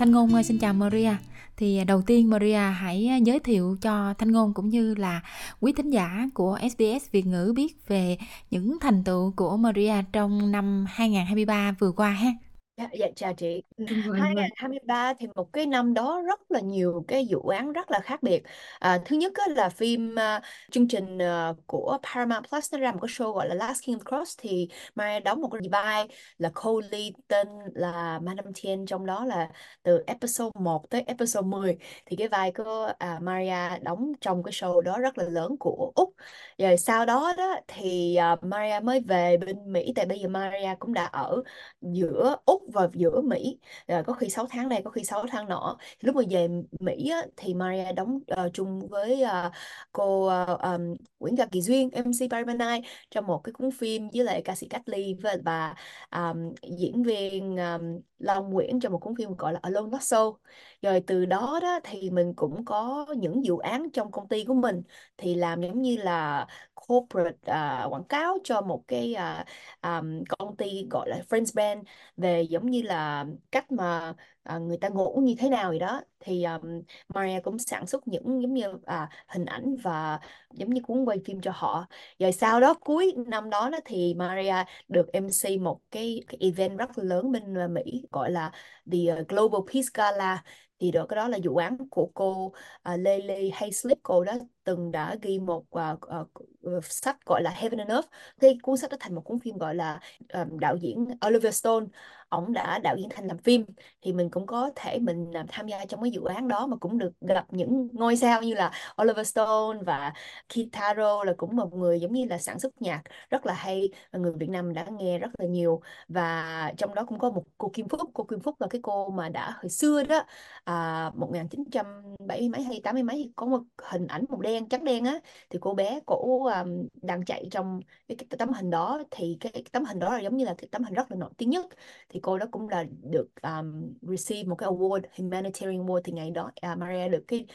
Thanh Ngôn xin chào Maria. Thì à, đầu tiên Maria hãy à, giới thiệu cho Thanh Ngôn cũng như là quý thính giả của SBS Việt ngữ biết về những thành tựu của Maria trong năm 2023 vừa qua ha. Dạ, dạ chào chị. 2023 thì một cái năm đó rất là nhiều cái dự án rất là khác biệt. À, thứ nhất á, là phim à, chương trình à, của Paramount Plus nó ra một cái show gọi là Last King of Cross thì Maria đóng một cái vai là Coley tên là Madam Tien trong đó là từ episode 1 tới episode 10 thì cái vai của à, Maria đóng trong cái show đó rất là lớn của Úc. Rồi sau đó đó thì à, Maria mới về bên Mỹ tại bây giờ Maria cũng đã ở giữa Úc vào giữa Mỹ. À, có khi 6 tháng đây có khi 6 tháng nọ. Lúc mà về Mỹ á, thì Maria đóng uh, chung với uh, cô uh, um, Nguyễn Gà Kỳ Duyên MC Paramount trong một cái cuốn phim với lại ca sĩ Cát Ly và và um, diễn viên um, Long Nguyễn cho một cuốn phim gọi là Alone Not So. Rồi từ đó đó thì mình cũng có những dự án trong công ty của mình thì làm giống như là corporate uh, quảng cáo cho một cái uh, um, công ty gọi là Friends Band. Về giống như là cách mà à, người ta ngủ như thế nào vậy đó. Thì um, Maria cũng sản xuất những giống như à, hình ảnh và giống như cuốn quay phim cho họ. Rồi sau đó cuối năm đó, đó thì Maria được MC một cái, cái event rất lớn bên ờ, Mỹ gọi là The ờ, Global Peace Gala. Thì đó cái đó là vụ án của cô uh, Lily Hayslip. Cô đó từng đã ghi một uh, uh, sách gọi là Heaven and Earth. Thì cuốn sách đó thành một cuốn phim gọi là um, đạo diễn Oliver Stone ổng đã đạo diễn thành làm phim thì mình cũng có thể mình à, tham gia trong cái dự án đó mà cũng được gặp những ngôi sao như là Oliver Stone và Kitaro là cũng một người giống như là sản xuất nhạc rất là hay và người Việt Nam đã nghe rất là nhiều. Và trong đó cũng có một cô Kim Phúc. Cô Kim Phúc là cái cô mà đã hồi xưa đó à, 1970 mấy hay 80 mấy có một hình ảnh màu đen trắng đen á. Thì cô bé cổ um, đang chạy trong cái, cái tấm hình đó thì cái, cái tấm hình đó là giống như là cái tấm hình rất là nổi tiếng nhất. Thì cô đó cũng là được um, receive một cái award humanitarian award thì ngày đó uh, Maria được cái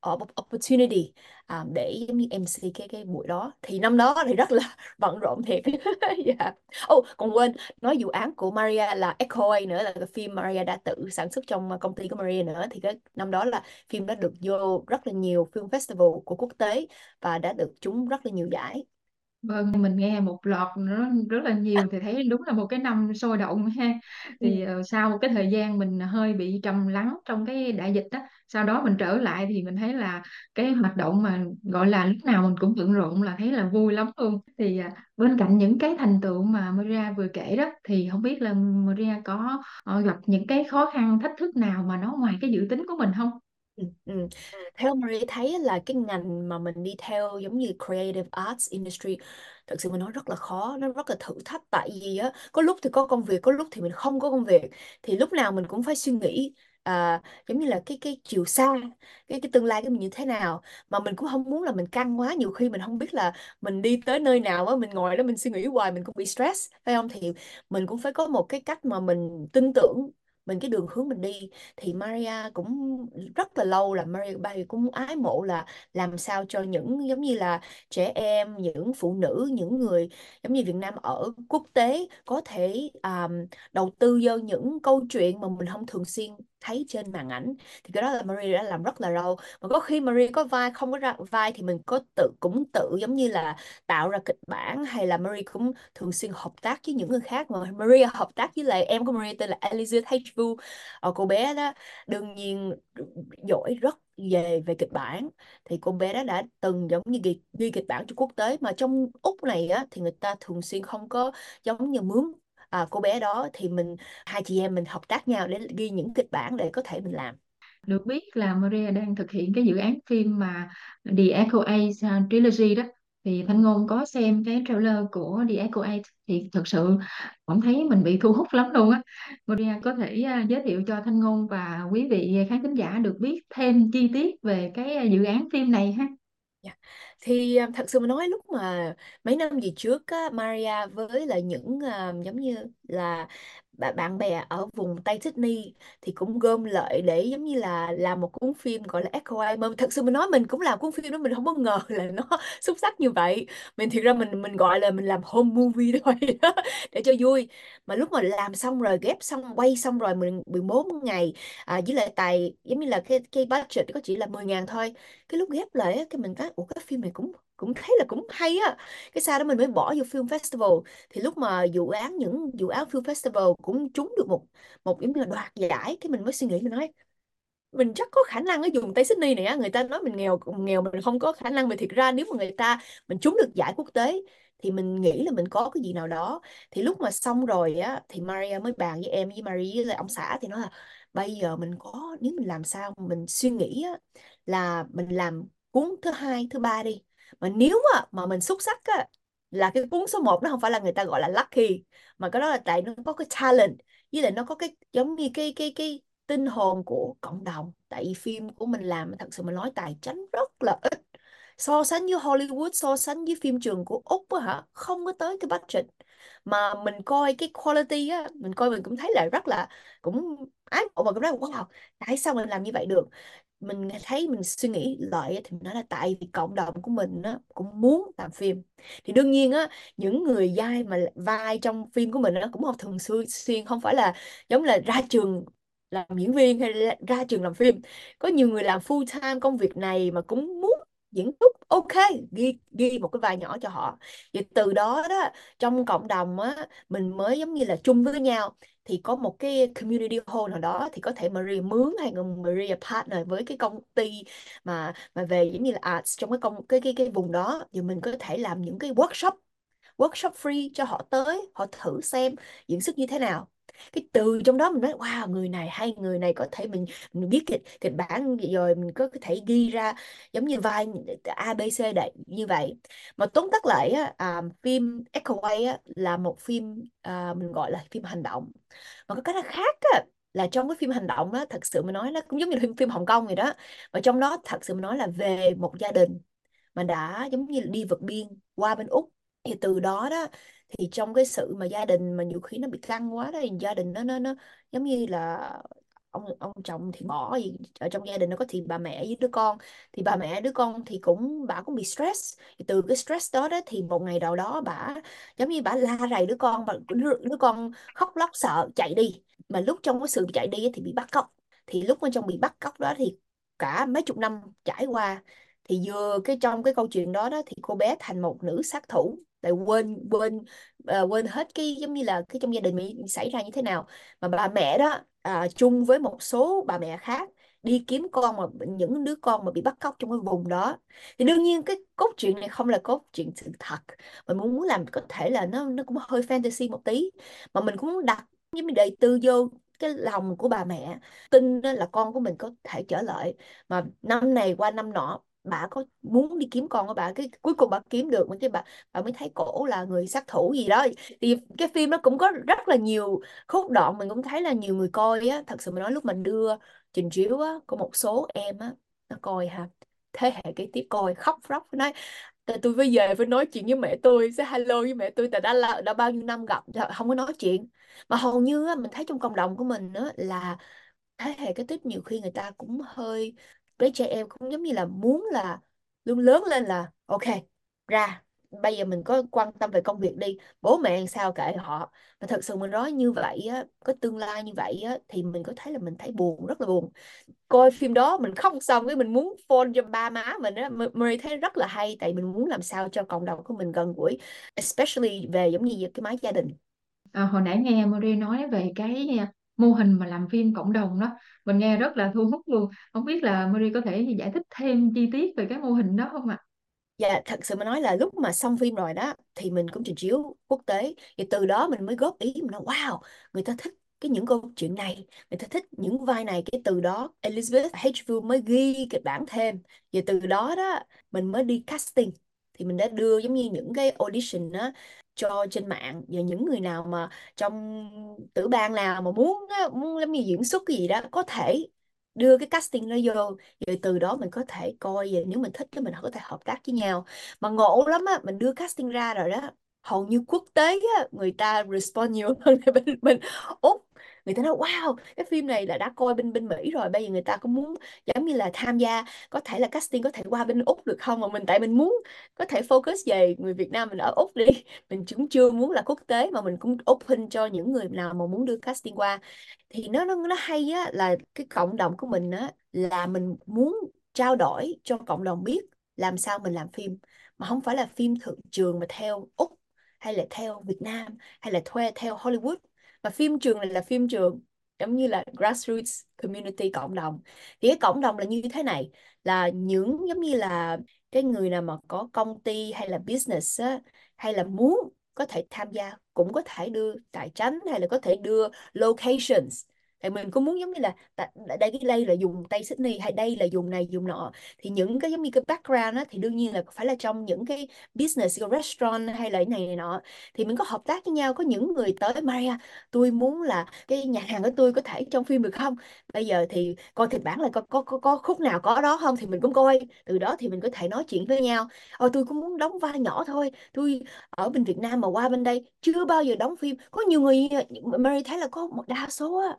ờ, opportunity um, để giống như MC cái cái buổi đó. Thì năm đó thì rất là bận rộn thiệt. Dạ. Yeah. Oh, còn quên nói dự án của Maria là Echo A nữa là cái phim Maria đã tự sản xuất trong công ty của Maria nữa. Thì cái năm đó là phim đã được vô rất là nhiều film festival của quốc tế và đã được trúng rất là nhiều giải. Vâng, mình nghe một loạt rất, rất là nhiều thì thấy đúng là một cái năm sôi động ha. Thì Ừ. uh, sau một cái thời gian mình hơi bị trầm lắng trong cái đại dịch đó, sau đó mình trở lại thì mình thấy là cái hoạt động mà gọi là lúc nào mình cũng bận rộn là thấy là vui lắm luôn. Thì uh, bên cạnh những cái thành tựu mà Maria vừa kể đó thì không biết là Maria có uh, gặp những cái khó khăn thách thức nào mà nó ngoài cái dự tính của mình không? Ừ, ừ. Theo Marie thấy là cái ngành mà mình đi theo giống như creative arts industry thật sự mình nói rất là khó nó rất là thử thách. Tại vì á có lúc thì có công việc có lúc thì mình không có công việc. Thì lúc nào mình cũng phải suy nghĩ à, giống như là cái cái chiều xa cái cái tương lai của mình như thế nào. Mà mình cũng không muốn là mình căng quá. Nhiều khi mình không biết là mình đi tới nơi nào á mình ngồi đó mình suy nghĩ hoài mình cũng bị stress phải không? Thì mình cũng phải có một cái cách mà mình tin tưởng mình cái đường hướng mình đi thì Maria cũng rất là lâu là Maria Bay cũng ái mộ là làm sao cho những giống như là trẻ em những phụ nữ những người giống như Việt Nam ở quốc tế có thể um, đầu tư vô những câu chuyện mà mình không thường xuyên thấy trên màn ảnh thì cái đó là Marie đã làm rất là lâu. Mà có khi Marie có vai không có ra vai thì mình có tự cũng tự giống như là tạo ra kịch bản hay là Marie cũng thường xuyên hợp tác với những người khác. Mà Marie hợp tác với lại em của Marie tên là Elizabeth H. Vu ờ, cô bé đó. Đương nhiên giỏi rất về về kịch bản. Thì cô bé đó đã từng giống như ghi, ghi kịch bản cho quốc tế. Mà trong Úc này á thì người ta thường xuyên không có giống như mướn à, cô bé đó thì mình hai chị em mình hợp tác nhau để ghi những kịch bản để có thể mình làm Được biết là Maria đang thực hiện cái dự án phim mà The Echo Age Trilogy đó thì Thanh Ngôn có xem cái trailer của The Echo Age thì thực sự cảm thấy mình bị thu hút lắm luôn á. Maria có thể uh, giới thiệu cho Thanh Ngôn và quý vị khán thính giả được biết thêm chi tiết về cái dự án phim này ha. Yeah. Thì à, thật sự mà nói lúc mà mấy năm về trước á, Maria với lại những à, giống như là bạn bạn bè ở vùng Tây Sydney thì cũng gom lại để giống như là làm một cuốn phim gọi là Echo Eye thật sự mình nói mình cũng làm cuốn phim đó mình không có ngờ là nó xuất sắc như vậy. Mình thiệt ra mình mình gọi là mình làm home movie thôi đó để cho vui. Mà lúc mà làm xong rồi ghép xong quay xong rồi mình 14 ngày à, với lại tài giống như là cái cái budget có chỉ là 10 ngàn thôi. Cái lúc ghép lại cái mình thấy ủa cái phim này cũng cũng thấy là cũng hay á. Cái sau đó mình mới bỏ vô film festival. Thì lúc mà dự án những dự án film festival cũng trúng được một một giống như là đoạt giải cái mình mới suy nghĩ mình nói mình chắc có khả năng ở vùng Tây Sydney này á. Người ta nói mình nghèo nghèo mình không có khả năng. Mà thiệt ra nếu mà người ta mình trúng được giải quốc tế thì mình nghĩ là mình có cái gì nào đó. Thì lúc mà xong rồi á thì Maria mới bàn với em với Maria với lại ông xã thì nói là bây giờ mình có nếu mình làm sao mình suy nghĩ á, là mình làm cuốn thứ hai thứ ba đi mà nếu mà, mà mình xuất sắc á là cái cuốn số 1 nó không phải là người ta gọi là lucky mà cái đó là tại nó có cái talent với lại nó có cái giống như cái cái cái tinh hồn của cộng đồng. Tại vì phim của mình làm thật sự mình nói tài chánh rất là ít. So sánh với Hollywood so sánh với phim trường của Úc á hả không có tới cái budget mà mình coi cái quality á mình coi mình cũng thấy là rất là cũng ái mộ và cũng rất là wow tại sao mình làm như vậy được? Mình thấy mình suy nghĩ lại thì mình nói là tại vì cộng đồng của mình á, cũng muốn làm phim. Thì đương nhiên á những người vai mà vai trong phim của mình nó cũng không thường xuyên không phải là giống là ra trường làm diễn viên hay ra trường làm phim. Có nhiều người làm full time công việc này mà cũng muốn diễn xuất ok, ghi ghi một cái vai nhỏ cho họ. Vậy từ đó đó, trong cộng đồng á, mình mới giống như là chung với nhau. Thì có một cái community hall nào đó thì có thể Maria mướn hay là Maria partner với cái công ty mà mà về giống như là arts trong cái công, cái cái cái vùng đó. Thì mình có thể làm những cái workshop workshop free cho họ tới, họ thử xem diễn xuất như thế nào cái từ trong đó mình nói wow người này hay người này có thể mình mình biết kịch kịch bản rồi mình có thể ghi ra giống như vai A B C đại như vậy. Mà tóm tắt lại á, à, phim Echo Way á, là một phim à, mình gọi là phim hành động. Mà có cái nó khác á, là trong cái phim hành động đó thật sự mình nói nó cũng giống như phim phim Hồng Kông vậy đó và trong đó thật sự mình nói là về một gia đình mà đã giống như đi vượt biên qua bên Úc thì từ đó đó thì trong cái sự mà gia đình mà nhiều khi nó bị căng quá đó thì gia đình nó nó nó giống như là ông ông chồng thì bỏ gì ở trong gia đình nó có thì bà mẹ với đứa con. Thì bà mẹ đứa con thì cũng bà cũng bị stress. Thì từ cái stress đó đó thì một ngày nào đó bà giống như bà la rầy đứa con bà đứa, đứa con khóc lóc sợ chạy đi. Mà lúc trong cái sự chạy đi thì bị bắt cóc. Thì lúc bên trong bị bắt cóc đó thì cả mấy chục năm trải qua thì vừa cái trong cái câu chuyện đó đó thì cô bé thành một nữ sát thủ lại quên quên uh, quên hết cái giống như là cái trong gia đình mình xảy ra như thế nào. Mà bà mẹ đó à, chung với một số bà mẹ khác đi kiếm con mà những đứa con mà bị bắt cóc trong cái vùng đó. Thì đương nhiên cái cốt truyện này không là cốt truyện sự thật. Mình muốn muốn làm có thể là nó nó cũng hơi fantasy một tí. Mà mình cũng muốn đặt giống như đầy tư vô cái lòng của bà mẹ tin là con của mình có thể trở lại. Mà năm này qua năm nọ bà có muốn đi kiếm con của bà cái cuối cùng bà kiếm được cái bà bà mới thấy cổ là người sát thủ gì đó. Thì cái phim nó cũng có rất là nhiều khúc đoạn mình cũng thấy là nhiều người coi á. Thật sự mình nói lúc mình đưa trình chiếu á có một số em á nó coi ha thế hệ cái tiếp coi khóc róc nói tôi phải về phải nói chuyện với mẹ tôi sẽ hello với mẹ tôi tại đã là đã bao nhiêu năm gặp không có nói chuyện. Mà hầu như á, mình thấy trong cộng đồng của mình á, là thế hệ cái tiếp nhiều khi người ta cũng hơi với trẻ em cũng giống như là muốn là luôn lớn lên là ok ra bây giờ mình có quan tâm về công việc đi bố mẹ sao kệ họ. Mà thật sự mình nói như vậy á có tương lai như vậy á thì mình có thấy là mình thấy buồn rất là buồn. Coi phim đó mình khóc xong cái mình muốn phone cho ba má mình á mình thấy rất là hay tại mình muốn làm sao cho cộng đồng của mình gần gũi especially về giống như cái mái gia đình. À, hồi nãy nghe Marie nói về cái mô hình mà làm phim cộng đồng đó. Mình nghe rất là thu hút luôn. Không biết là Marie có thể giải thích thêm chi tiết về cái mô hình đó không ạ? Dạ, thật sự mà nói là lúc mà xong phim rồi đó thì mình cũng trình chiếu quốc tế. Thì từ đó mình mới góp ý mình nói wow, người ta thích cái những câu chuyện này, người ta thích những vai này. Cái từ đó Elizabeth Hedgefield mới ghi kịch bản thêm. Và từ đó đó mình mới đi casting thì mình đã đưa giống như những cái audition đó cho trên mạng. Và những người nào mà trong tử ban nào mà muốn muốn làm gì diễn xuất cái gì đó có thể đưa cái casting nó vô. Rồi từ đó mình có thể coi về nếu mình thích thì mình có thể hợp tác với nhau. Mà ngộ lắm á mình đưa casting ra rồi đó hầu như quốc tế á, người ta respond nhiều hơn bên bên Úc người ta nói, wow, cái phim này là đã coi bên bên Mỹ rồi, bây giờ người ta cũng muốn giống như là tham gia, có thể là casting có thể qua bên Úc được không? Mà mình, tại mình muốn có thể focus về người Việt Nam mình ở Úc đi. Mình cũng chưa muốn là quốc tế, mà mình cũng open cho những người nào mà muốn đưa casting qua. Thì nó nó nó hay á, là cái cộng đồng của mình á, là mình muốn trao đổi cho cộng đồng biết làm sao mình làm phim, mà không phải là phim thượng trường mà theo Úc, hay là theo Việt Nam, hay là thuê theo Hollywood và phim trường này là phim trường giống như là grassroots community cộng đồng. Thì cái cộng đồng là như thế này là những giống như là cái người nào mà có công ty hay là business á, hay là muốn có thể tham gia cũng có thể đưa tài chính hay là có thể đưa locations thì mình cũng muốn giống như là đây cái đây là dùng Tây Sydney hay đây là dùng này dùng nọ. Thì những cái giống như cái background á, thì đương nhiên là phải là trong những cái business cái restaurant hay là cái này này nọ. Thì mình có hợp tác với nhau có những người tới Maria tôi muốn là cái nhà hàng của tôi có thể trong phim được không? Bây giờ thì coi kịch bản là có, có có có khúc nào có đó không? Thì mình cũng coi. Từ đó thì mình có thể nói chuyện với nhau. Ờ tôi cũng muốn đóng vai nhỏ thôi. Tôi ở bên Việt Nam mà qua bên đây chưa bao giờ đóng phim. Có nhiều người Mary thấy là có một đa số á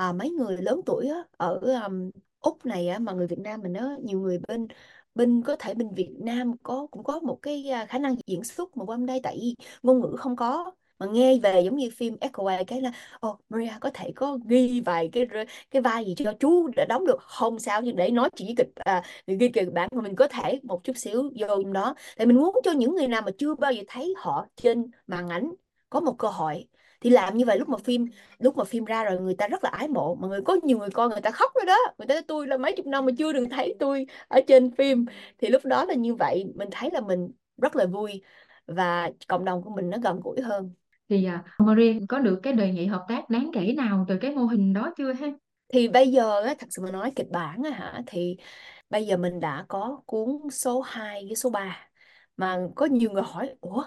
à, mấy người lớn tuổi á, ở um, Úc này á, mà người Việt Nam mình á, nhiều người bên bên có thể bên Việt Nam có cũng có một cái à, khả năng diễn xuất mà qua bên đây tại vì ngôn ngữ không có. Mà nghe về giống như phim Echo cái là oh, Maria có thể có ghi vài cái cái vai gì cho chú đã đóng được? Không sao nhưng để nói chỉ kịch à, ghi kịch bản mà mình có thể một chút xíu vô trong đó. Thì mình muốn cho những người nào mà chưa bao giờ thấy họ trên màn ảnh có một cơ hội thì làm như vậy lúc mà phim lúc mà phim ra rồi người ta rất là ái mộ. Mà người có nhiều người coi người ta khóc rồi đó. Người ta nói tôi là mấy chục năm mà chưa được thấy tôi ở trên phim. Thì lúc đó là như vậy. Mình thấy là mình rất là vui và cộng đồng của mình nó gần gũi hơn. Thì uh, Maria có được cái đề nghị hợp tác đáng kể nào từ cái mô hình đó chưa ha? Thì bây giờ á, thật sự mà nói kịch bản á hả thì bây giờ mình đã có cuốn số 2 với số 3 mà có nhiều người hỏi ủa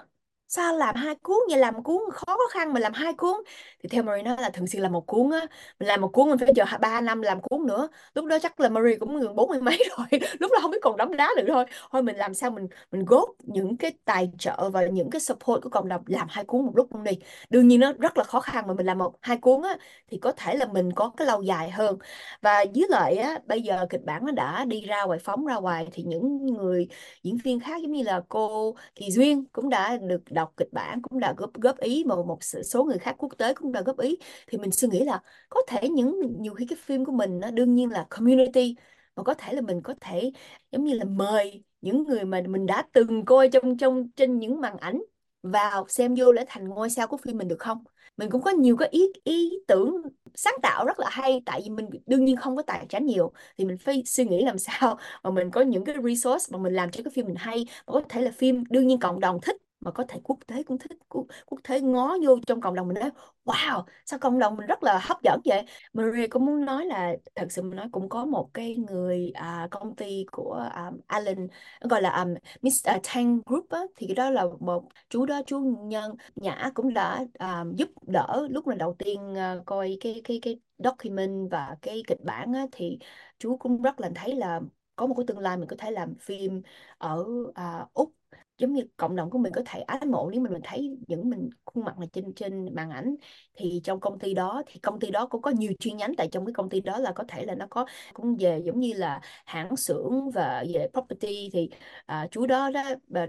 sao làm hai cuốn? Vậy làm cuốn khó khăn mà làm hai cuốn. Thì theo Marie nói là thường xuyên làm một cuốn á. Mình làm một cuốn mình phải chờ ba năm làm cuốn nữa. Lúc đó chắc là Marie cũng gần bốn mươi mấy rồi. Lúc đó không biết còn đấm đá được thôi. Thôi mình làm sao mình mình góp những cái tài trợ và những cái support của cộng đồng làm hai cuốn một lúc luôn đi. Đương nhiên nó rất là khó khăn mà mình làm một, hai cuốn á, thì có thể là mình có cái lâu dài hơn. Và dưới lại á, bây giờ kịch bản nó đã đi ra ngoài phóng ra ngoài thì những người diễn viên khác giống như là cô Kỳ Duyên cũng đã được đọc đọc kịch bản cũng đã góp góp ý mà một số người khác quốc tế cũng đã góp ý. Thì mình suy nghĩ là có thể những, nhiều khi cái phim của mình nó đương nhiên là community, mà có thể là mình có thể giống như là mời những người mà mình đã từng coi trong trong, trên những màn ảnh vào xem vô để thành ngôi sao của phim mình được không? Mình cũng có nhiều cái ý ý tưởng sáng tạo rất là hay, tại vì mình đương nhiên không có tài chính nhiều. Thì mình phải suy nghĩ làm sao mà mình có những cái resource mà mình làm cho cái phim mình hay. Mà có thể là phim đương nhiên cộng đồng thích mà có thể quốc tế cũng thích quốc, quốc tế ngó vô trong cộng đồng mình nói wow sao cộng đồng mình rất là hấp dẫn vậy Maria cũng muốn nói là thật sự mình nói cũng có một cái người à, công ty của um, Alan gọi là à, um, Mr. À, Tang Group á, thì cái đó là một chú đó chú nhân Nhã cũng đã um, giúp đỡ lúc mà đầu tiên uh, coi cái cái cái document và cái kịch bản á, thì chú cũng rất là thấy là có một cái tương lai mình có thể làm phim ở uh, Úc giống như cộng đồng của mình có thể ái mộ nếu mình mình thấy những mình khuôn mặt là trên trên màn ảnh thì trong công ty đó thì công ty đó cũng có nhiều chi nhánh tại trong cái công ty đó là có thể là nó có cũng về giống như là hãng xưởng và về property thì à, chú đó đó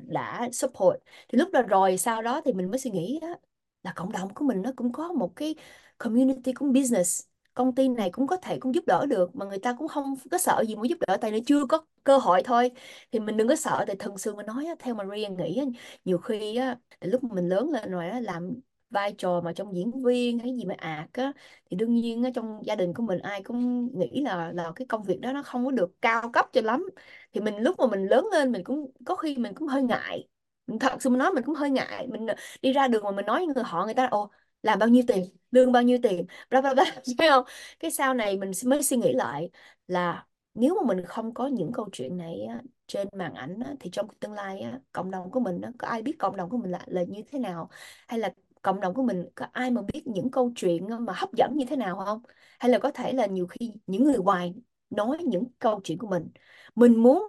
đã support. Thì lúc đó rồi sau đó thì mình mới suy nghĩ đó, là cộng đồng của mình nó cũng có một cái community cũng business công ty này cũng có thể cũng giúp đỡ được, mà người ta cũng không có sợ gì muốn giúp đỡ, tại nó chưa có cơ hội thôi. Thì mình đừng có sợ, tại thường xưa mà nói theo Maria nghĩ nhiều khi á lúc mình lớn lên rồi á, làm vai trò mà trong diễn viên hay gì mà ạc á, thì đương nhiên á, trong gia đình của mình ai cũng nghĩ là là cái công việc đó nó không có được cao cấp cho lắm. Thì mình lúc mà mình lớn lên mình cũng, có khi mình cũng hơi ngại. Mình thật sự mình nói mình cũng hơi ngại. Mình đi ra đường mà mình nói người họ, người ta, ồ làm bao nhiêu tiền lương bao nhiêu tiền bla bla bla thấy không? Cái sau này mình mới suy nghĩ lại là nếu mà mình không có những câu chuyện này á, trên màn ảnh á, thì trong tương lai á, cộng đồng của mình á, có ai biết cộng đồng của mình là là như thế nào? Hay là cộng đồng của mình có ai mà biết những câu chuyện mà hấp dẫn như thế nào không? Hay là có thể là nhiều khi những người ngoài nói những câu chuyện của mình mình muốn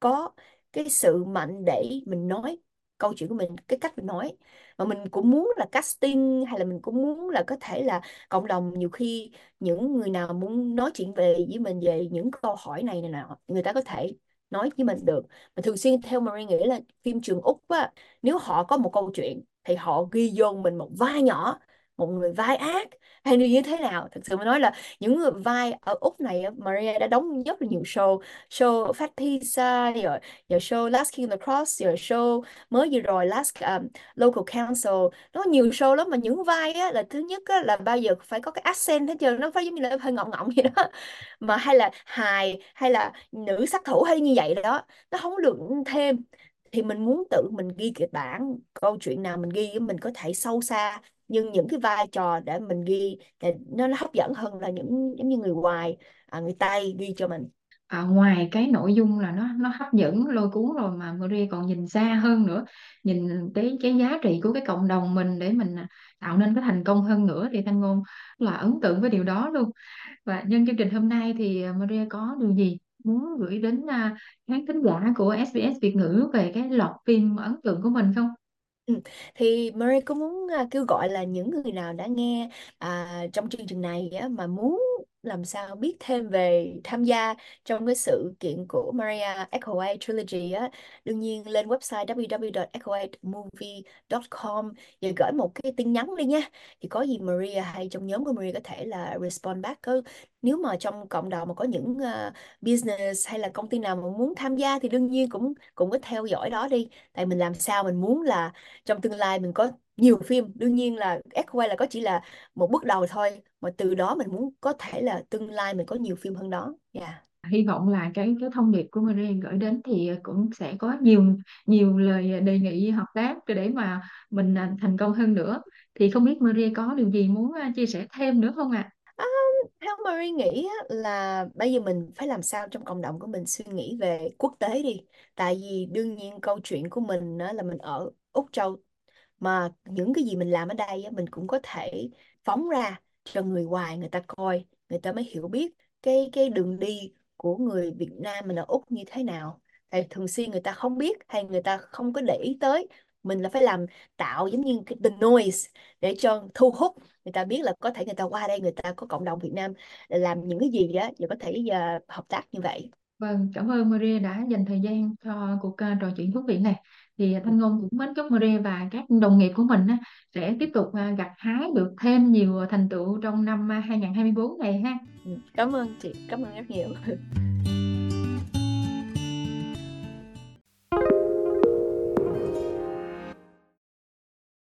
có cái sự mạnh để mình nói câu chuyện của mình, cái cách mình nói. Mà mình cũng muốn là casting hay là mình cũng muốn là có thể là cộng đồng nhiều khi những người nào muốn nói chuyện về với mình về những câu hỏi này này nọ, người ta có thể nói với mình được. Mà thường xuyên theo Marie nghĩ là phim trường Úc á, nếu họ có một câu chuyện thì họ ghi vô mình một vai nhỏ một người vai ác. Hay như thế nào? Thật sự mà nói là những người vai ở Úc này Maria đã đóng rất là nhiều show. Show Fat Pizza rồi, rồi show Last King of the Cross rồi show mới vừa rồi Last um, Local Council. Nó nhiều show lắm mà những vai á, là thứ nhất á, là bao giờ phải có cái accent hết trơn nó phải giống như là hơi ngọng ngọng vậy đó. Mà hay là hài hay là nữ sát thủ hay như vậy đó nó không được thêm. Thì mình muốn tự mình ghi kịch bản câu chuyện nào mình ghi mình có thể sâu xa nhưng những cái vai trò để mình ghi thì nó, nó hấp dẫn hơn là những giống như người ngoài à, người Tây ghi cho mình à, ngoài cái nội dung là nó nó hấp dẫn lôi cuốn rồi mà Maria còn nhìn xa hơn nữa nhìn tới cái giá trị của cái cộng đồng mình để mình à, tạo nên cái thành công hơn nữa thì Thanh Ngôn là ấn tượng với điều đó luôn và nhân chương trình hôm nay thì à, Maria có điều gì muốn gửi đến à, khán thính giả của SBS Việt ngữ về cái loạt phim ấn tượng của mình không? Ừ. Thì Marie có muốn à, kêu gọi là những người nào đã nghe à, trong chương trình này á, mà muốn làm sao biết thêm về tham gia trong cái sự kiện của Maria Echoa Trilogy á? Đương nhiên lên website www.echoamovie.com và gửi một cái tin nhắn đi nha. Thì có gì Maria hay trong nhóm của Maria có thể là respond back nếu mà trong cộng đồng mà có những uh, business hay là công ty nào mà muốn tham gia thì đương nhiên cũng cũng có theo dõi đó đi. Tại mình làm sao mình muốn là trong tương lai mình có nhiều phim đương nhiên là Echo là có chỉ là một bước đầu thôi mà từ đó mình muốn có thể là tương lai mình có nhiều phim hơn đó yeah. hy vọng là cái cái thông điệp của Maria gửi đến thì cũng sẽ có nhiều nhiều lời đề nghị hợp tác để mà mình à, thành công hơn nữa thì không biết Maria có điều gì muốn chia sẻ thêm nữa không ạ? À? theo Marie nghĩ là bây giờ mình phải làm sao trong cộng đồng của mình suy nghĩ về quốc tế đi tại vì đương nhiên câu chuyện của mình là mình ở Úc Châu mà những cái gì mình làm ở đây mình cũng có thể phóng ra cho người ngoài người ta coi người ta mới hiểu biết cái cái đường đi của người Việt Nam mình ở Úc như thế nào tại thường xuyên người ta không biết hay người ta không có để ý tới mình là phải làm tạo giống như cái the noise để cho thu hút người ta biết là có thể người ta qua đây người ta có cộng đồng Việt Nam làm những cái gì đó và có thể uh, hợp tác như vậy Vâng, cảm ơn Maria đã dành thời gian cho cuộc ờ, trò chuyện thú vị này. Thì Thanh Ngôn cũng mến chúc Maria và các đồng nghiệp của mình sẽ tiếp tục à, gặt hái được thêm nhiều thành tựu trong năm à, 2024 này ha. Ừ, cảm ơn chị, cảm ơn rất nhiều.